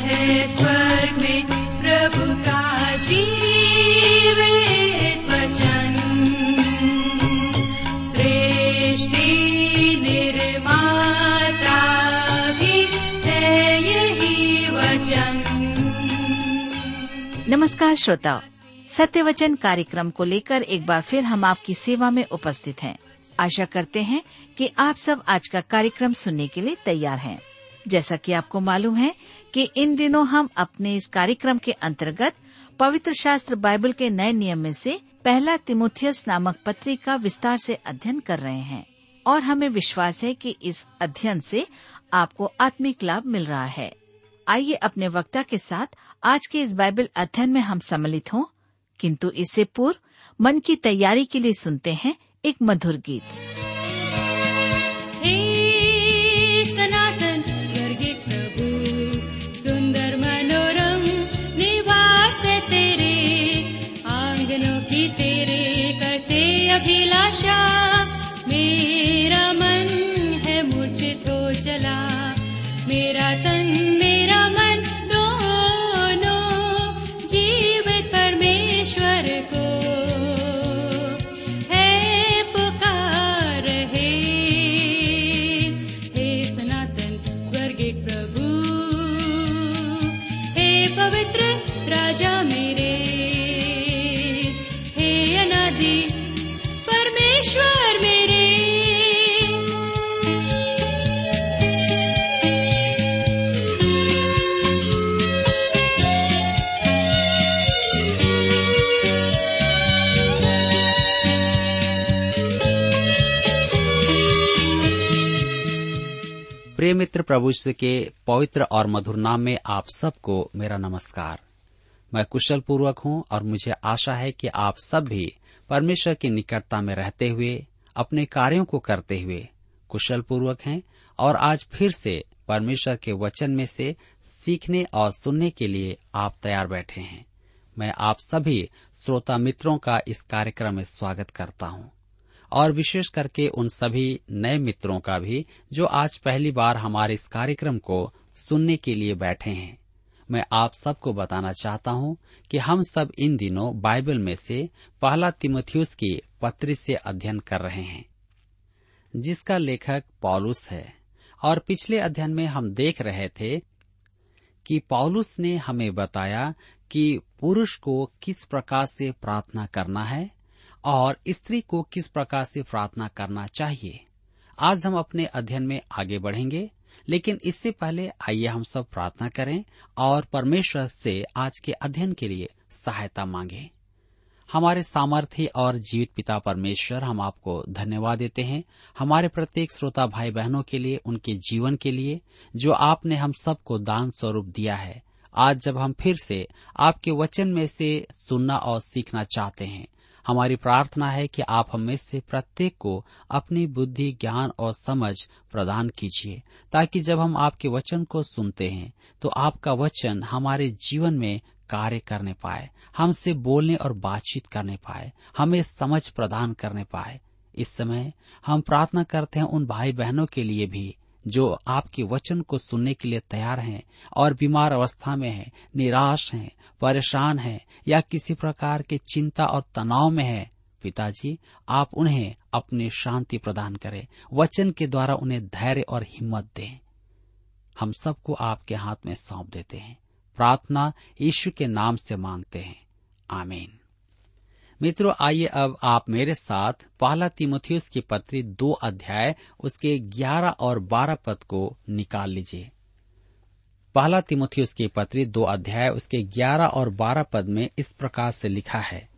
है स्वर्ग में प्रभु का वचन। सृष्टि निर्माता भी है यही वचन। नमस्कार श्रोताओ सत्य वचन कार्यक्रम को लेकर एक बार फिर हम आपकी सेवा में उपस्थित हैं। आशा करते हैं कि आप सब आज का कार्यक्रम सुनने के लिए तैयार हैं। जैसा कि आपको मालूम है कि इन दिनों हम अपने इस कार्यक्रम के अंतर्गत पवित्र शास्त्र बाइबल के नए नियम में से पहला तिमुथियस नामक पत्री का विस्तार से अध्ययन कर रहे हैं और हमें विश्वास है कि इस अध्ययन से आपको आत्मिक लाभ मिल रहा है। आइए अपने वक्ता के साथ आज के इस बाइबल अध्ययन में हम सम्मिलित हों, किंतु इससे पूर्व मन की तैयारी के लिए सुनते हैं एक मधुर गीत। अभिलाषा मेरा मन है मूर्छित हो चला मेरा तन मेरा प्रिय मित्र प्रभु के पवित्र और मधुर नाम में आप सबको मेरा नमस्कार। मैं कुशल पूर्वक हूँ और मुझे आशा है कि आप सब भी परमेश्वर की निकटता में रहते हुए, अपने कार्यों को करते हुए कुशल पूर्वक हैं और आज फिर से परमेश्वर के वचन में से सीखने और सुनने के लिए आप तैयार बैठे हैं। मैं आप सभी श्रोता मित्रों का इस कार्यक्रम में स्वागत करता हूँ। और विशेष करके उन सभी नए मित्रों का भी, जो आज पहली बार हमारे इस कार्यक्रम को सुनने के लिए बैठे हैं। मैं आप सबको बताना चाहता हूँ कि हम सब इन दिनों बाइबल में से पहला तिमोथियस की पत्री से अध्ययन कर रहे हैं, जिसका लेखक पॉलुस है। और पिछले अध्ययन में हम देख रहे थे कि पॉलुस ने हमें बताया कि पुरुष को किस प्रकार से प्रार्थना करना है और स्त्री को किस प्रकार से प्रार्थना करना चाहिए? आज हम अपने अध्ययन में आगे बढ़ेंगे, लेकिन इससे पहले आइए हम सब प्रार्थना करें और परमेश्वर से आज के अध्ययन के लिए सहायता मांगे। हमारे सामर्थ्य और जीवित पिता परमेश्वर हम आपको धन्यवाद देते हैं। हमारे प्रत्येक श्रोता भाई बहनों के लिए, उनके जीवन के लिए, जो आपने हम सबको दान स्वरूप दिया है। आज जब हम फिर से आपके वचन में से सुनना और सीखना चाहते हैं हमारी प्रार्थना है कि आप हमें से प्रत्येक को अपनी बुद्धि, ज्ञान और समझ प्रदान कीजिए, ताकि जब हम आपके वचन को सुनते हैं तो आपका वचन हमारे जीवन में कार्य करने पाए, हमसे बोलने और बातचीत करने पाए, हमें समझ प्रदान करने पाए। इस समय हम प्रार्थना करते हैं उन भाई बहनों के लिए भी जो आपके वचन को सुनने के लिए तैयार हैं और बीमार अवस्था में हैं, निराश हैं, परेशान हैं या किसी प्रकार के चिंता और तनाव में हैं, पिताजी आप उन्हें अपनी शांति प्रदान करें। वचन के द्वारा उन्हें धैर्य और हिम्मत दें। हम सबको आपके हाथ में सौंप देते हैं। प्रार्थना यीशु के नाम से मांगते हैं। आमीन। मित्रों, आइए अब आप मेरे साथ पहला तिमोथियस की पत्री दो अध्याय, उसके ग्यारह और बारह पद को निकाल लीजिए। पहला तिमोथियस की पत्री दो अध्याय, उसके ग्यारह और बारह पद में इस प्रकार से लिखा है।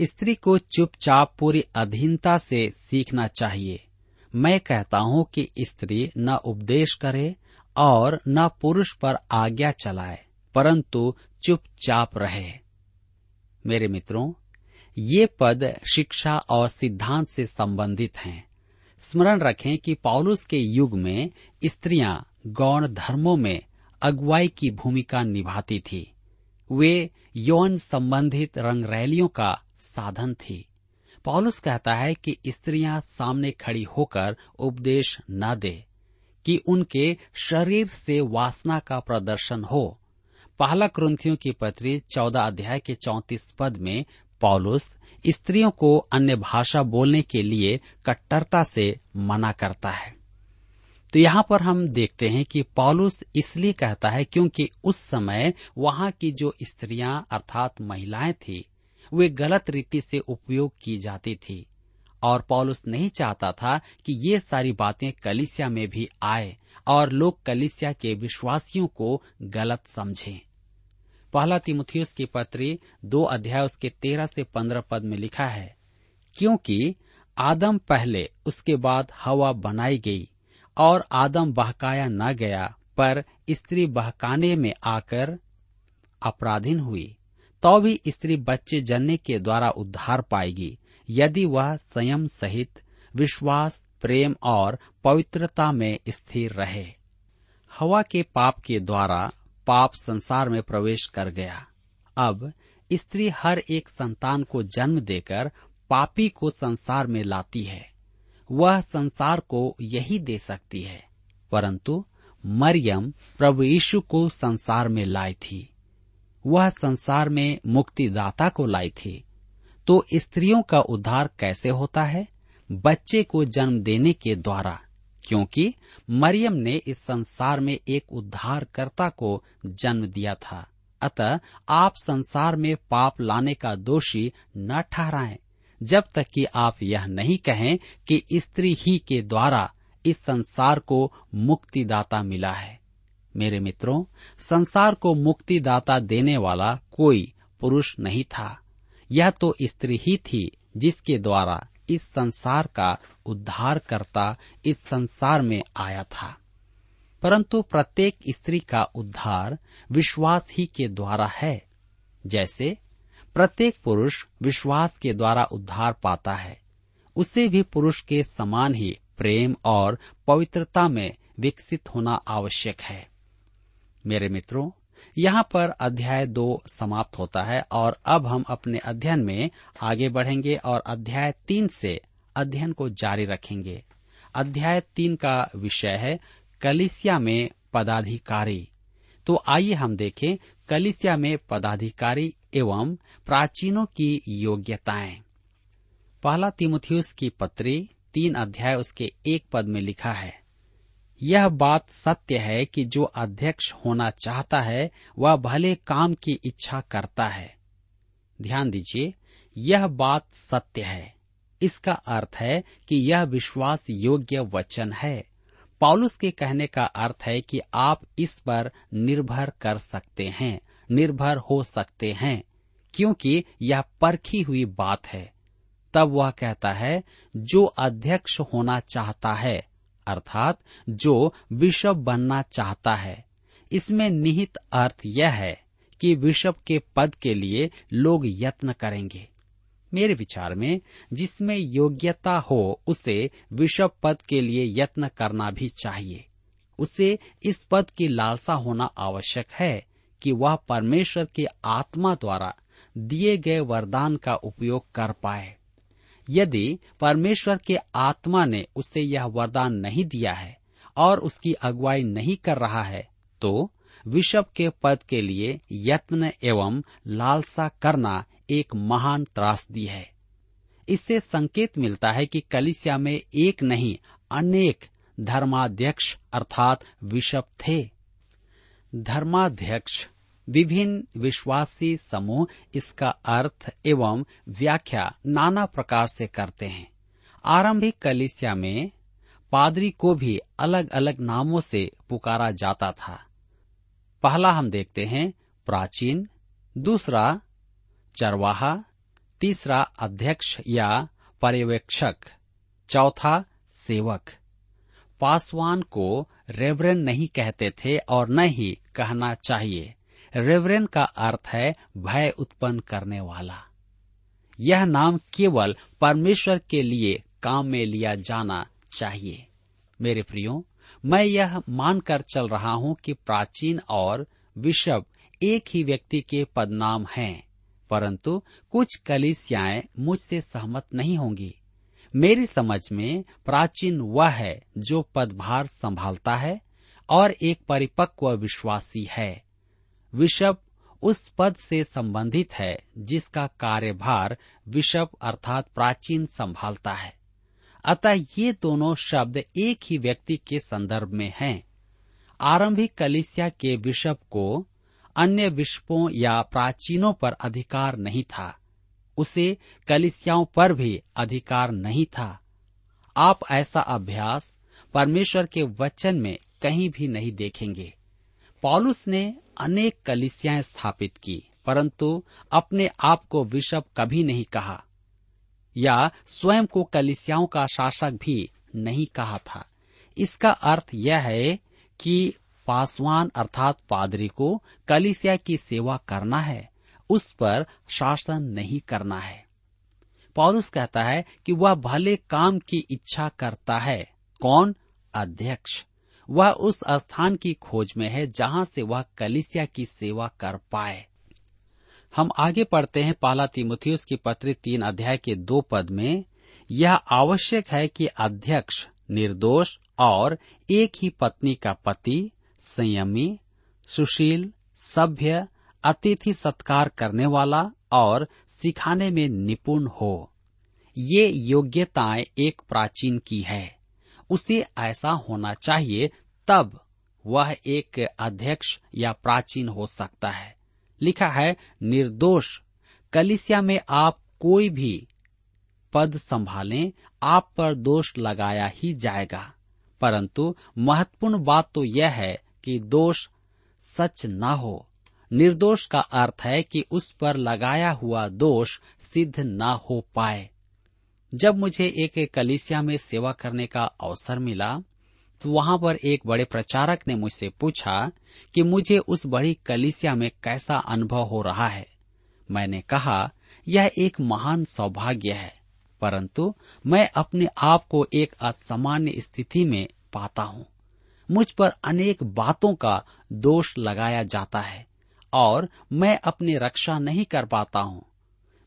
स्त्री को चुपचाप पूरी अधीनता से सीखना चाहिए। मैं कहता हूँ कि स्त्री न उपदेश करे और न पुरुष पर आज्ञा चलाए, परंतु चुपचाप रहे। मेरे मित्रों ये पद शिक्षा और सिद्धांत से संबंधित हैं। स्मरण रखें कि पौलुस के युग में स्त्रियाँ गौण धर्मों में अगुवाई की भूमिका निभाती थी। वे यौन संबंधित रंगरैलियों का साधन थी। पौलुस कहता है कि स्त्रियाँ सामने खड़ी होकर उपदेश न दे, कि उनके शरीर से वासना का प्रदर्शन हो। पहला क्रंथियों की पत्री चौदह अध्याय के चौतीस पद में पौलुस स्त्रियों को अन्य भाषा बोलने के लिए कट्टरता से मना करता है। तो यहाँ पर हम देखते हैं कि पौलुस इसलिए कहता है क्योंकि उस समय वहाँ की जो स्त्रियाँ अर्थात महिलाएँ थी, वे गलत रीति से उपयोग की जाती थी। और पौलुस नहीं चाहता था कि ये सारी बातें कलिसिया में भी आए और लोग कलिसिया के विश्वासियों को गलत समझें। पहला तिमुथियस की पत्री दो अध्याय उसके तेरह से पंद्रह पद में लिखा है, क्योंकि आदम पहले, उसके बाद हवा बनाई गई, और आदम बहकाया न गया, पर स्त्री बहकाने में आकर अपराधीन हुई। तो भी स्त्री बच्चे जनने के द्वारा उद्धार पाएगी, यदि वह संयम सहित विश्वास, प्रेम और पवित्रता में स्थिर रहे। हवा के पाप के द्वारा पाप संसार में प्रवेश कर गया। अब स्त्री हर एक संतान को जन्म देकर पापी को संसार में लाती है। वह संसार को यही दे सकती है। परंतु मरियम प्रभु यीशु को संसार में लाई थी। वह संसार में मुक्तिदाता को लाई थी। तो स्त्रियों का उद्धार कैसे होता है? बच्चे को जन्म देने के द्वारा। क्योंकि मरियम ने इस संसार में एक उद्धारकर्ता को जन्म दिया था। अतः आप संसार में पाप लाने का दोषी न ठहराएँ, जब तक कि आप यह नहीं कहें कि स्त्री ही के द्वारा इस संसार को मुक्तिदाता मिला है। मेरे मित्रों, संसार को मुक्तिदाता देने वाला कोई पुरुष नहीं था। यह तो स्त्री ही थी जिसके द्वारा इस संसार का उद्धारकर्ता इस संसार में आया था। परंतु प्रत्येक स्त्री का उद्धार विश्वास ही के द्वारा है। जैसे प्रत्येक पुरुष विश्वास के द्वारा उद्धार पाता है, उसे भी पुरुष के समान ही प्रेम और पवित्रता में विकसित होना आवश्यक है। मेरे मित्रों, यहाँ पर अध्याय दो समाप्त होता है और अब हम अपने अध्ययन में आगे बढ़ेंगे और अध्याय तीन से अध्ययन को जारी रखेंगे। अध्याय तीन का विषय है कलिसिया में पदाधिकारी। तो आइए हम देखें कलिसिया में पदाधिकारी एवं प्राचीनों की योग्यताएँ। पहला तिमुथियुस की पत्री, तीन अध्याय उसके एक पद में लिखा है। यह बात सत्य है कि जो अध्यक्ष होना चाहता है, वह भले काम की इच्छा करता है। ध्यान दीजिए, यह बात सत्य है। इसका अर्थ है कि यह विश्वास योग्य वचन है। पॉलुस के कहने का अर्थ है कि आप इस पर निर्भर कर सकते हैं, निर्भर हो सकते हैं, क्योंकि यह परखी हुई बात है। तब वह कहता है, जो अध्यक्ष होना चाहता है, अर्थात जो बिशप बनना चाहता है, इसमें निहित अर्थ यह है कि बिशप के पद के लिए लोग यत्न करेंगे। मेरे विचार में, जिसमें योग्यता हो, उसे विषव पद के लिए यत्न करना भी चाहिए। उसे इस पद की लालसा होना आवश्यक है कि वह परमेश्वर के आत्मा द्वारा दिए गए वरदान का उपयोग कर पाए। यदि परमेश्वर के आत्मा ने उसे यह वरदान नहीं दिया है और उसकी अगुवाई नहीं कर रहा है तो विषव के पद के लिए यत्न एवं लालसा करना एक महान त्रासदी है। इससे संकेत मिलता है कि कलिसिया में एक नहीं, अनेक धर्माध्यक्ष अर्थात विशप थे। धर्माध्यक्ष, विभिन्न विश्वासी समूह इसका अर्थ एवं व्याख्या नाना प्रकार से करते हैं। आरंभिक कलिसिया में पादरी को भी अलग अलग नामों से पुकारा जाता था। पहला हम देखते हैं प्राचीन, दूसरा चरवाहा, तीसरा अध्यक्ष या पर्यवेक्षक, चौथा सेवक। पासवान को रेवरेन नहीं कहते थे और न ही कहना चाहिए। रेवरेन का अर्थ है भय उत्पन्न करने वाला। यह नाम केवल परमेश्वर के लिए काम में लिया जाना चाहिए। मेरे प्रियो, मैं यह मानकर चल रहा हूँ कि प्राचीन और विषव एक ही व्यक्ति के पदनाम हैं। परंतु कुछ कलिसियाएँ मुझसे सहमत नहीं होंगी। मेरी समझ में प्राचीन वह है जो पदभार संभालता है और एक परिपक्व विश्वासी है। विशप उस पद से संबंधित है जिसका कार्यभार विशप अर्थात प्राचीन संभालता है। अतः ये दोनों शब्द एक ही व्यक्ति के संदर्भ में हैं। आरंभिक कलिसिया के विशप को अन्य विश्वों या प्राचीनों पर अधिकार नहीं था। उसे कलिसियाओं पर भी अधिकार नहीं था। आप ऐसा अभ्यास परमेश्वर के वचन में कहीं भी नहीं देखेंगे। पॉलुस ने अनेक कलिसियाएँ स्थापित की, परंतु अपने आप को विशप कभी नहीं कहा, या स्वयं को कलिसियाओं का शासक भी नहीं कहा था। इसका अर्थ यह है कि पासवान अर्थात पादरी को कलिसिया की सेवा करना है, उस पर शासन नहीं करना है। पौलुस कहता है कि वह भले काम की इच्छा करता है, कौन? अध्यक्ष। वह उस स्थान की खोज में है जहाँ से वह कलिसिया की सेवा कर पाए। हम आगे पढ़ते हैं पहला तिमुथियुस की पत्री तीन अध्याय के दो पद में, यह आवश्यक है कि अध्यक्ष, निर्दोष और एक ही पत्नी का पति संयमी, सुशील, सभ्य, अतिथि सत्कार करने वाला और सिखाने में निपुण हो। ये योग्यताएँ एक प्राचीन की है। उसे ऐसा होना चाहिए, तब वह एक अध्यक्ष या प्राचीन हो सकता है। लिखा है, निर्दोष, कलिसिया में आप कोई भी पद संभालें, आप पर दोष लगाया ही जाएगा। परंतु महत्वपूर्ण बात तो यह है कि दोष सच न हो। निर्दोष का अर्थ है कि उस पर लगाया हुआ दोष सिद्ध न हो पाए। जब मुझे एक कलिसिया में सेवा करने का अवसर मिला तो वहाँ पर एक बड़े प्रचारक ने मुझसे पूछा कि मुझे उस बड़ी कलिसिया में कैसा अनुभव हो रहा है। मैंने कहा, यह एक महान सौभाग्य है, परंतु मैं अपने आप को एक असामान्य स्थिति में पाता हूँ। मुझ पर अनेक बातों का दोष लगाया जाता है, और मैं अपनी रक्षा नहीं कर पाता हूँ।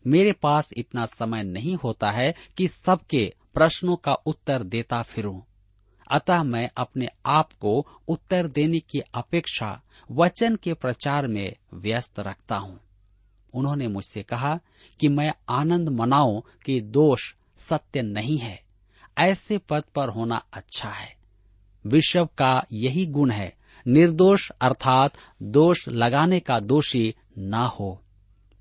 मेरे पास इतना समय नहीं होता है कि सबके प्रश्नों का उत्तर देता फिरूं। अतः मैं अपने आप को उत्तर देने की अपेक्षा वचन के प्रचार में व्यस्त रखता हूँ। उन्होंने मुझसे कहा कि मैं आनंद मनाऊं कि दोष सत्य नहीं है, ऐसे पद पर होना अच्छा है। विश्व का यही गुण है। निर्दोष अर्थात दोष लगाने का दोषी न हो।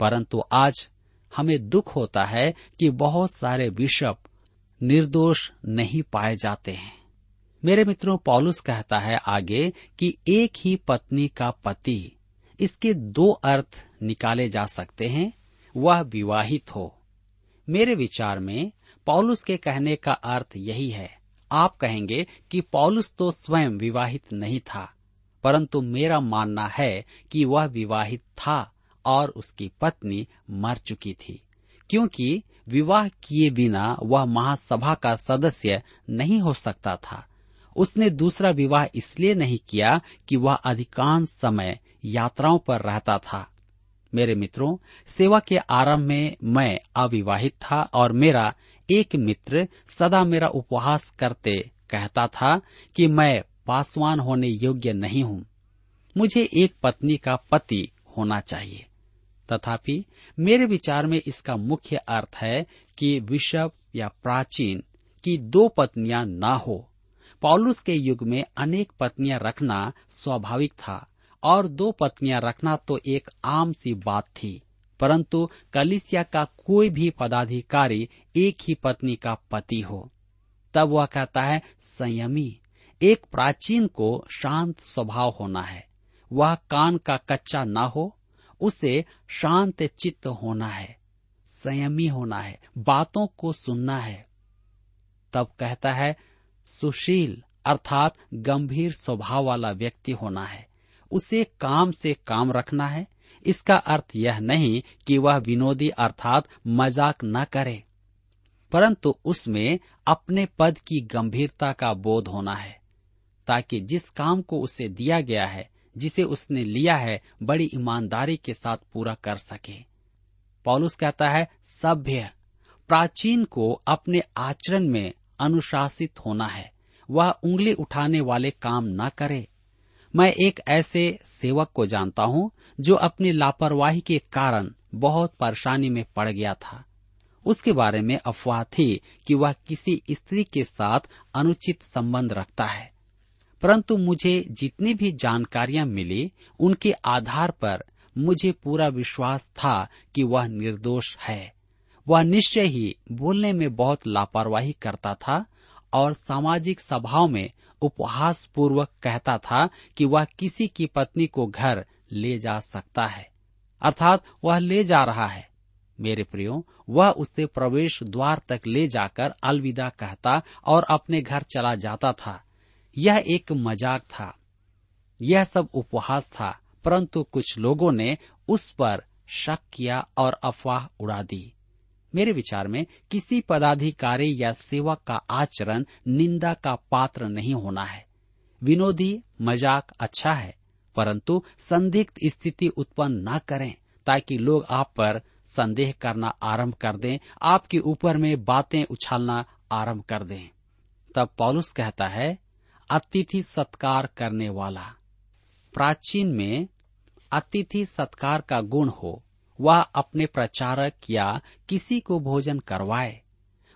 परंतु आज हमें दुख होता है कि बहुत सारे बिशप निर्दोष नहीं पाए जाते हैं। मेरे मित्रों, पॉलुस कहता है आगे कि एक ही पत्नी का पति, इसके दो अर्थ निकाले जा सकते हैं, वह विवाहित हो। मेरे विचार में पॉलुस के कहने का अर्थ यही है आप कहेंगे कि पॉलुस तो स्वयं विवाहित नहीं था, परंतु मेरा मानना है कि वह विवाहित था और उसकी पत्नी मर चुकी थी, क्योंकि विवाह किए बिना वह महासभा का सदस्य नहीं हो सकता था। उसने दूसरा विवाह इसलिए नहीं किया कि वह अधिकांश समय यात्राओं पर रहता था मेरे मित्रों, सेवा के आरंभ में मैं अविवाहित था और मेरा एक मित्र सदा मेरा उपहास करते कहता था कि मैं पासवान होने योग्य नहीं हूँ। मुझे एक पत्नी का पति होना चाहिए। तथापि मेरे विचार में इसका मुख्य अर्थ है कि विषव या प्राचीन की दो पत्नियाँ न हो। पॉलुस के युग में अनेक पत्नियाँ रखना स्वाभाविक था। और दो पत्नियाँ रखना तो एक आम सी बात थी, परंतु कलिसिया का कोई भी पदाधिकारी एक ही पत्नी का पति हो। तब वह कहता है, संयमी, एक प्राचीन को शांत स्वभाव होना है। वह कान का कच्चा ना हो, उसे शांत चित्त होना है। संयमी होना है, बातों को सुनना है। तब कहता है, सुशील, अर्थात गंभीर स्वभाव वाला व्यक्ति होना है। उसे काम से काम रखना है। इसका अर्थ यह नहीं कि वह विनोदी अर्थात मज़ाक न करे। परंतु उसमें अपने पद की गंभीरता का बोध होना है, ताकि जिस काम को उसे दिया गया है, जिसे उसने लिया है, बड़ी ईमानदारी के साथ पूरा कर सके। पॉलुस कहता है, सभ्य, प्राचीन को अपने आचरण में अनुशासित होना है। वह उंगली उठाने वाले काम न करे। मैं एक ऐसे सेवक को जानता हूँ, जो अपनी लापरवाही के कारण बहुत परेशानी में पड़ गया था। उसके बारे में अफवाह थी कि वह किसी स्त्री के साथ अनुचित संबंध रखता है। परंतु मुझे जितनी भी जानकारियाँ मिली, उनके आधार पर मुझे पूरा विश्वास था कि वह निर्दोष है। वह निश्चय ही बोलने में बहुत लापरवाही करता था और सामाजिक सभाओं में उपहास पूर्वक कहता था कि वह किसी की पत्नी को घर ले जा सकता है। अर्थात वह ले जा रहा है। मेरे प्रियो, वह उसे प्रवेश द्वार तक ले जाकर अलविदा कहता और अपने घर चला जाता था। यह एक मज़ाक था। यह सब उपहास था, परंतु कुछ लोगों ने उस पर शक किया और अफवाह उड़ा दी। मेरे विचार में किसी पदाधिकारी या सेवक का आचरण निंदा का पात्र नहीं होना है। विनोदी, मज़ाक अच्छा है, परंतु संदिग्ध स्थिति उत्पन्न न करें, ताकि लोग आप पर संदेह करना आरंभ कर दें, आपके ऊपर में बातें उछालना आरंभ कर दें। तब पॉलुस कहता है, अतिथि सत्कार करने वाला, प्राचीन में अतिथि सत्कार का गुण हो वह अपने प्रचारक या किसी को भोजन करवाए।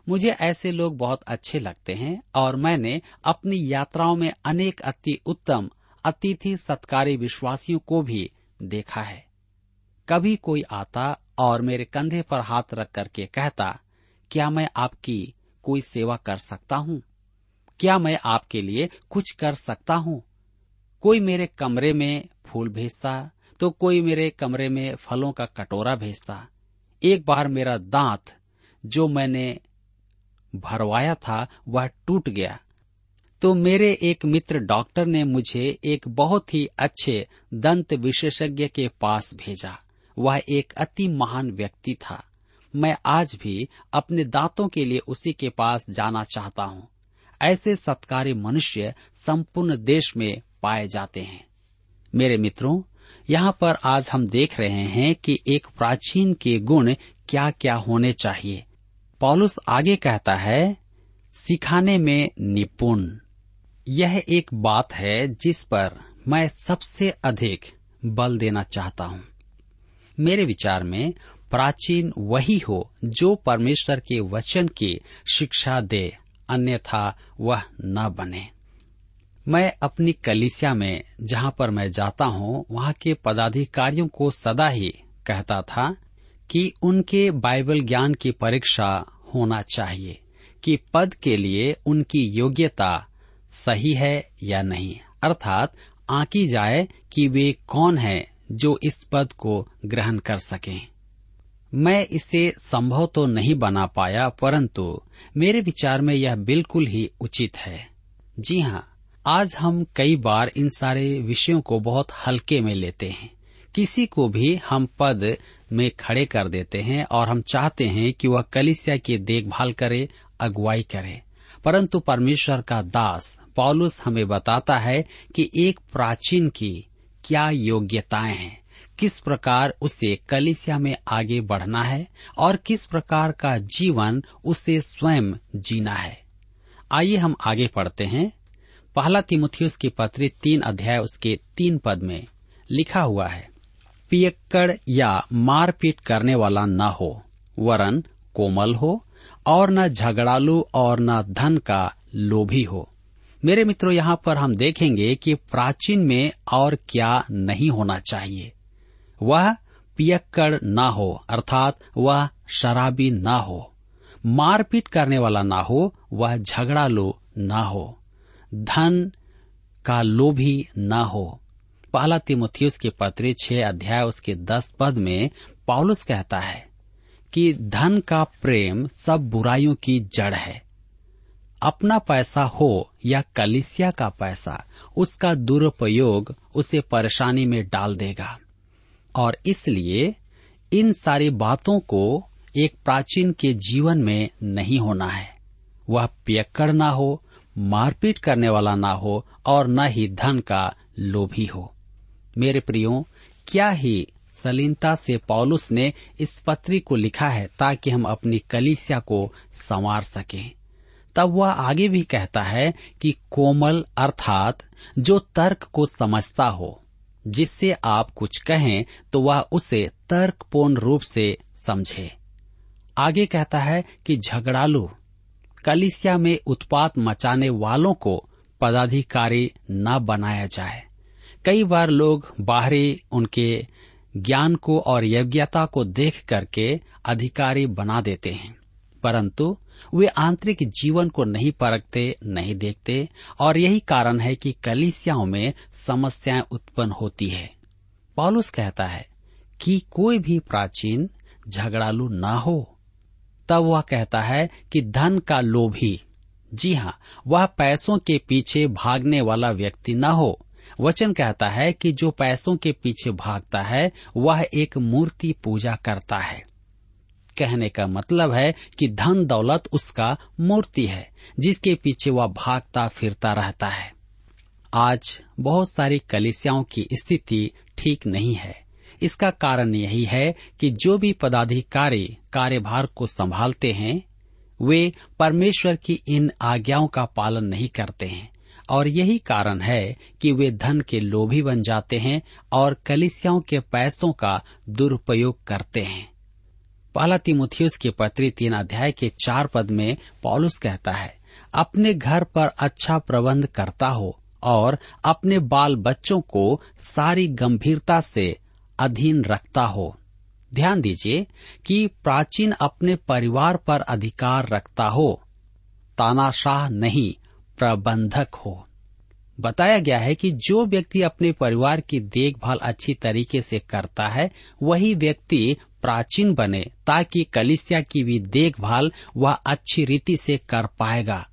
मुझे ऐसे लोग बहुत अच्छे लगते हैं और मैंने अपनी यात्राओं में अनेक अति उत्तम, अतिथि सत्कारी विश्वासियों को भी देखा है। कभी कोई आता और मेरे कंधे पर हाथ रख करके कहता, क्या मैं आपकी कोई सेवा कर सकता हूँ? क्या मैं आपके लिए कुछ कर सकता हूँ? कोई मेरे कमरे में फूल भेजता तो कोई मेरे कमरे में फलों का कटोरा भेजता। एक बार मेरा दांत जो मैंने भरवाया था, वह टूट गया। तो मेरे एक मित्र डॉक्टर ने मुझे एक बहुत ही अच्छे दंत विशेषज्ञ के पास भेजा। वह एक अति महान व्यक्ति था। मैं आज भी अपने दांतों के लिए उसी के पास जाना चाहता हूँ। ऐसे सत्कारी मनुष्य संपूर्ण देश में पाए जाते हैं। मेरे मित्रों यहाँ पर आज हम देख रहे हैं कि एक प्राचीन के गुण क्या क्या होने चाहिए। पॉलुस आगे कहता है, सिखाने में निपुण। यह एक बात है जिस पर मैं सबसे अधिक बल देना चाहता हूँ। मेरे विचार में प्राचीन वही हो जो परमेश्वर के वचन की शिक्षा दे, अन्यथा वह न बने। मैं अपनी कलिसिया में जहाँ पर मैं जाता हूँ, वहाँ के पदाधिकारियों को सदा ही कहता था कि उनके बाइबल ज्ञान की परीक्षा होना चाहिए, कि पद के लिए उनकी योग्यता सही है या नहीं। अर्थात, आंकी जाए कि वे कौन है जो इस पद को ग्रहण कर सकें। मैं इसे संभव तो नहीं बना पाया, परंतु मेरे विचार में यह बिल्कुल ही उचित है। जी हाँ आज हम कई बार इन सारे विषयों को बहुत हल्के में लेते हैं। किसी को भी हम पद में खड़े कर देते हैं और हम चाहते हैं कि वह कलिसिया की देखभाल करे, अगुवाई करे। परंतु परमेश्वर का दास पॉलुस हमें बताता है कि एक प्राचीन की क्या योग्यताएँ हैं। किस प्रकार उसे कलिसिया में आगे बढ़ना है और किस प्रकार का जीवन उसे स्वयं जीना है। आइए हम आगे पढ़ते हैं। पहला तिमुथियुस की पत्री तीन अध्याय उसके तीन पद में लिखा हुआ है, पियक्कड़ या मारपीट करने वाला न हो, वरन कोमल हो, और न झगड़ालू और न धन का लोभी हो। मेरे मित्रों, यहाँ पर हम देखेंगे कि प्राचीन में और क्या नहीं होना चाहिए। वह पियक्कड़ न हो, अर्थात वह शराबी न हो, मारपीट करने वाला ना हो, वह झगड़ा लो न हो। धन का लोभी न हो। पहला तिमुथियुस के पत्र छह अध्याय उसके दस पद में पॉलुस कहता है कि धन का प्रेम सब बुराइयों की जड़ है। अपना पैसा हो या कलिसिया का पैसा, उसका दुरुपयोग उसे परेशानी में डाल देगा। और इसलिए इन सारी बातों को एक प्राचीन के जीवन में नहीं होना है। वह पियक्कड़ ना हो मारपीट करने वाला ना हो और न ही धन का लोभी हो। मेरे प्रियो, क्या ही सलीनता से पौलुस ने इस पत्री को लिखा है ताकि हम अपनी कलिसिया को संवार सकें। तब वह आगे भी कहता है कि कोमल अर्थात जो तर्क को समझता हो, जिससे आप कुछ कहें तो वह उसे तर्कपूर्ण रूप से समझे। आगे कहता है कि झगड़ालू कलिसिया में उत्पात मचाने वालों को पदाधिकारी न बनाया जाए। कई बार लोग बाहरी उनके ज्ञान को और योग्यता को देख करके अधिकारी बना देते हैं, परंतु वे आंतरिक जीवन को नहीं परखते, नहीं देखते, और यही कारण है कि कलिसियाओं में समस्याएँ उत्पन्न होती है। पॉलुस कहता है कि कोई भी प्राचीन झगड़ालू ना हो। तब वह कहता है कि धन का लोभी। जी हाँ वह पैसों के पीछे भागने वाला व्यक्ति न हो। वचन कहता है कि जो पैसों के पीछे भागता है, वह एक मूर्ति पूजा करता है। कहने का मतलब है कि धन दौलत उसका मूर्ति है, जिसके पीछे वह भागता फिरता रहता है। आज बहुत सारी कलिसियाओं की स्थिति ठीक नहीं है। इसका कारण यही है कि जो भी पदाधिकारी कार्यभार को संभालते हैं, वे परमेश्वर की इन आज्ञाओं का पालन नहीं करते हैं। और यही कारण है कि वे धन के लोभी बन जाते हैं और कलिसियाओं के पैसों का दुरुपयोग करते हैं। पहला तिमुथियस के पत्री तीन अध्याय के चार पद में पॉलुस कहता है, अपने घर पर अच्छा प्रबंध करता हो और अपने बाल बच्चों को सारी गंभीरता से अधीन रखता हो। ध्यान दीजिए कि प्राचीन अपने परिवार पर अधिकार रखता हो। तानाशाह नहीं, प्रबंधक हो। बताया गया है कि जो व्यक्ति अपने परिवार की देखभाल अच्छी तरीके से करता है, वही व्यक्ति प्राचीन बने, ताकि कलिसिया की भी देखभाल वह अच्छी रीति से कर पाएगा।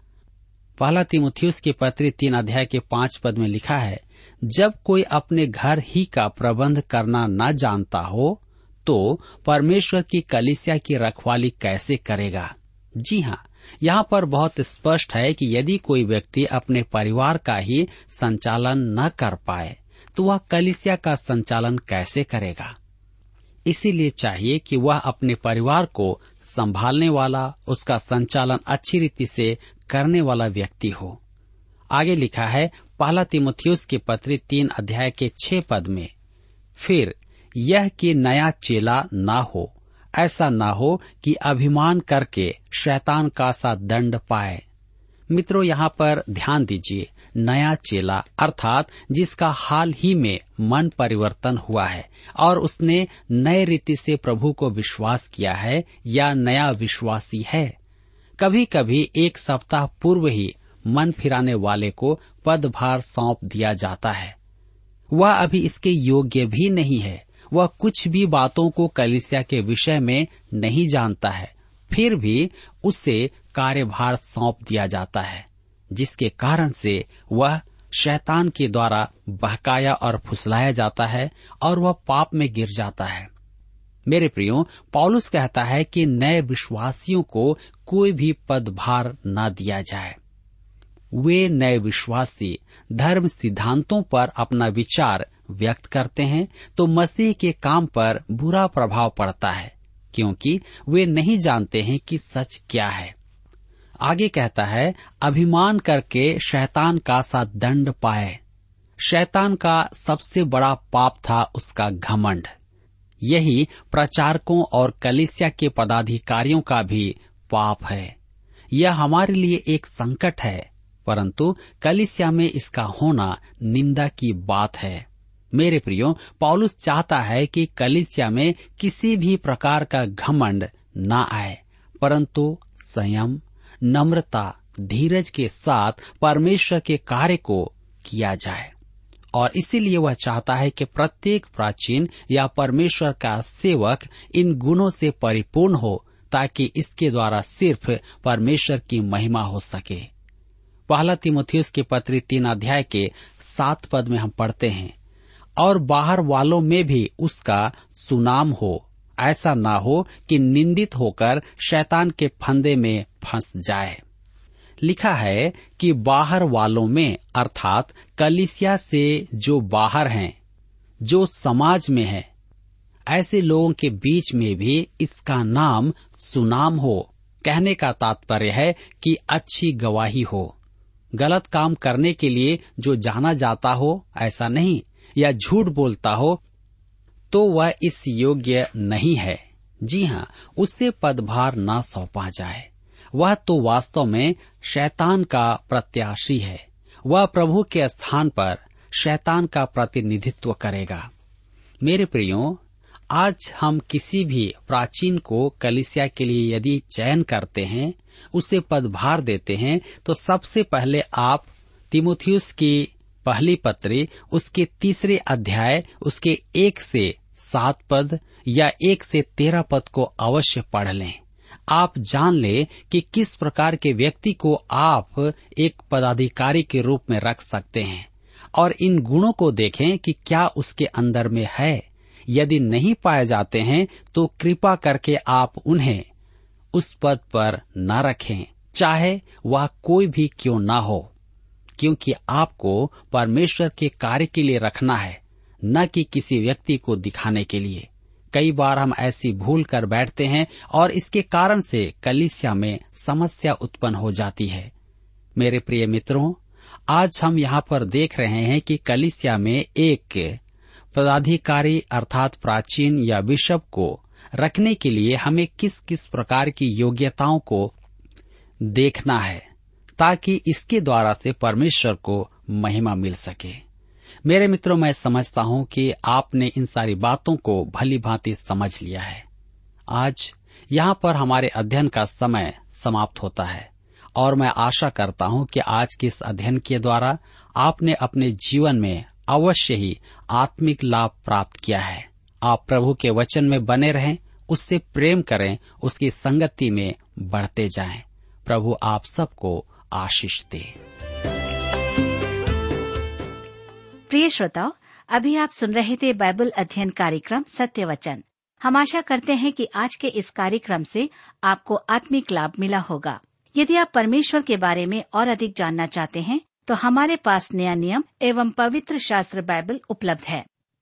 पहला तिमुथियुस के पत्र तीन अध्याय के पाँच पद में लिखा है जब कोई अपने घर ही का प्रबंध करना न जानता हो तो परमेश्वर की कलिसिया की रखवाली कैसे करेगा? जी हाँ यहाँ पर बहुत स्पष्ट है कि यदि कोई व्यक्ति अपने परिवार का ही संचालन न कर पाए तो वह कलिसिया का संचालन कैसे करेगा? इसीलिए चाहिए कि वह अपने परिवार को संभालने वाला, उसका संचालन अच्छी रीति से करने वाला व्यक्ति हो। आगे लिखा है पहला तिमोथियस के पत्र तीन अध्याय के छह पद में, फिर यह कि नया चेला ना हो, ऐसा ना हो कि अभिमान करके शैतान का सा दंड पाए। मित्रों, यहाँ पर ध्यान दीजिए, नया चेला, अर्थात जिसका हाल ही में मन परिवर्तन हुआ है और उसने नए रीति से प्रभु को विश्वास किया है या नया विश्वासी है। कभी कभी एक सप्ताह पूर्व ही मन फिराने वाले को पदभार सौंप दिया जाता है। वह अभी इसके योग्य भी नहीं है। वह कुछ भी बातों को कलिसिया के विषय में नहीं जानता है। फिर भी उसे कार्यभार सौंप दिया जाता है, जिसके कारण से वह शैतान के द्वारा बहकाया और फुसलाया जाता है और वह पाप में गिर जाता है। मेरे प्रियो पॉलुस कहता है कि नए विश्वासियों को कोई भी पदभार न दिया जाए। वे नए विश्वासी धर्म सिद्धांतों पर अपना विचार व्यक्त करते हैं तो मसीह के काम पर बुरा प्रभाव पड़ता है, क्योंकि वे नहीं जानते हैं कि सच क्या है। आगे कहता है, अभिमान करके शैतान का सा दंड पाए। शैतान का सबसे बड़ा पाप था उसका घमंड। यही प्रचारकों और कलिसिया के पदाधिकारियों का भी पाप है। यह हमारे लिए एक संकट है। परंतु कलिसिया में इसका होना निंदा की बात है। मेरे प्रियो पॉलुस चाहता है कि कलिसिया में किसी भी प्रकार का घमंड न आए, परंतु संयम, नम्रता, धीरज के साथ परमेश्वर के कार्य को किया जाए। और इसीलिए वह चाहता है कि प्रत्येक प्राचीन या परमेश्वर का सेवक इन गुणों से परिपूर्ण हो, ताकि इसके द्वारा सिर्फ़ परमेश्वर की महिमा हो सके। पहला तिमोथियस के पत्र तीन अध्याय के सात पद में हम पढ़ते हैं, और बाहर वालों में भी उसका सुनाम हो। ऐसा ना हो कि निंदित होकर शैतान के फंदे में फंस जाए। लिखा है कि बाहर वालों में, अर्थात कलिसिया से जो बाहर हैं, जो समाज में है, ऐसे लोगों के बीच में भी इसका नाम सुनाम हो। कहने का तात्पर्य है कि अच्छी गवाही हो। गलत काम करने के लिए जो जाना जाता हो, ऐसा नहीं, या झूठ बोलता हो तो वह इस योग्य नहीं है। जी हाँ उससे पदभार न सौंपा जाए। वह तो वास्तव में शैतान का प्रत्याशी है। वह प्रभु के स्थान पर शैतान का प्रतिनिधित्व करेगा। मेरे प्रियो, आज हम किसी भी प्राचीन को कलिसिया के लिए यदि चयन करते हैं उसे पदभार देते हैं तो सबसे पहले आप तिमोथियस की पहली पत्री, उसके तीसरे अध्याय, उसके एक से सात पद या एक से तेरह पद को अवश्य पढ़ लें। आप जान ले कि किस प्रकार के व्यक्ति को आप एक पदाधिकारी के रूप में रख सकते हैं, और इन गुणों को देखें कि क्या उसके अंदर में है। यदि नहीं पाए जाते हैं तो कृपा करके आप उन्हें उस पद पर न रखें, चाहे वह कोई भी क्यों ना हो। क्योंकि आपको परमेश्वर के कार्य के लिए रखना है, न कि किसी व्यक्ति को दिखाने के लिए। कई बार हम ऐसी भूल कर बैठते हैं और इसके कारण से कलिसिया में समस्या उत्पन्न हो जाती है। मेरे प्रिय मित्रों, आज हम यहाँ पर देख रहे हैं कि कलिसिया में एक पदाधिकारी अर्थात प्राचीन या बिशप को रखने के लिए हमें किस किस प्रकार की योग्यताओं को देखना है, ताकि इसके द्वारा से परमेश्वर को महिमा मिल सके। मेरे मित्रों, मैं समझता हूँ कि आपने इन सारी बातों को भली भांति समझ लिया है। आज यहाँ पर हमारे अध्ययन का समय समाप्त होता है, और मैं आशा करता हूँ कि आज के इस अध्ययन के द्वारा आपने अपने जीवन में अवश्य ही आत्मिक लाभ प्राप्त किया है। आप प्रभु के वचन में बने रहें, उससे प्रेम करें, उसकी संगति में बढ़ते जाएँ। प्रभु आप सबको आशीष दे। प्रिय श्रोताओ, अभी आप सुन रहे थे बाइबल अध्ययन कार्यक्रम सत्य वचन। हम आशा करते हैं कि आज के इस कार्यक्रम से आपको आत्मिक लाभ मिला होगा। यदि आप परमेश्वर के बारे में और अधिक जानना चाहते हैं तो हमारे पास नया नियम एवं पवित्र शास्त्र बाइबल उपलब्ध है।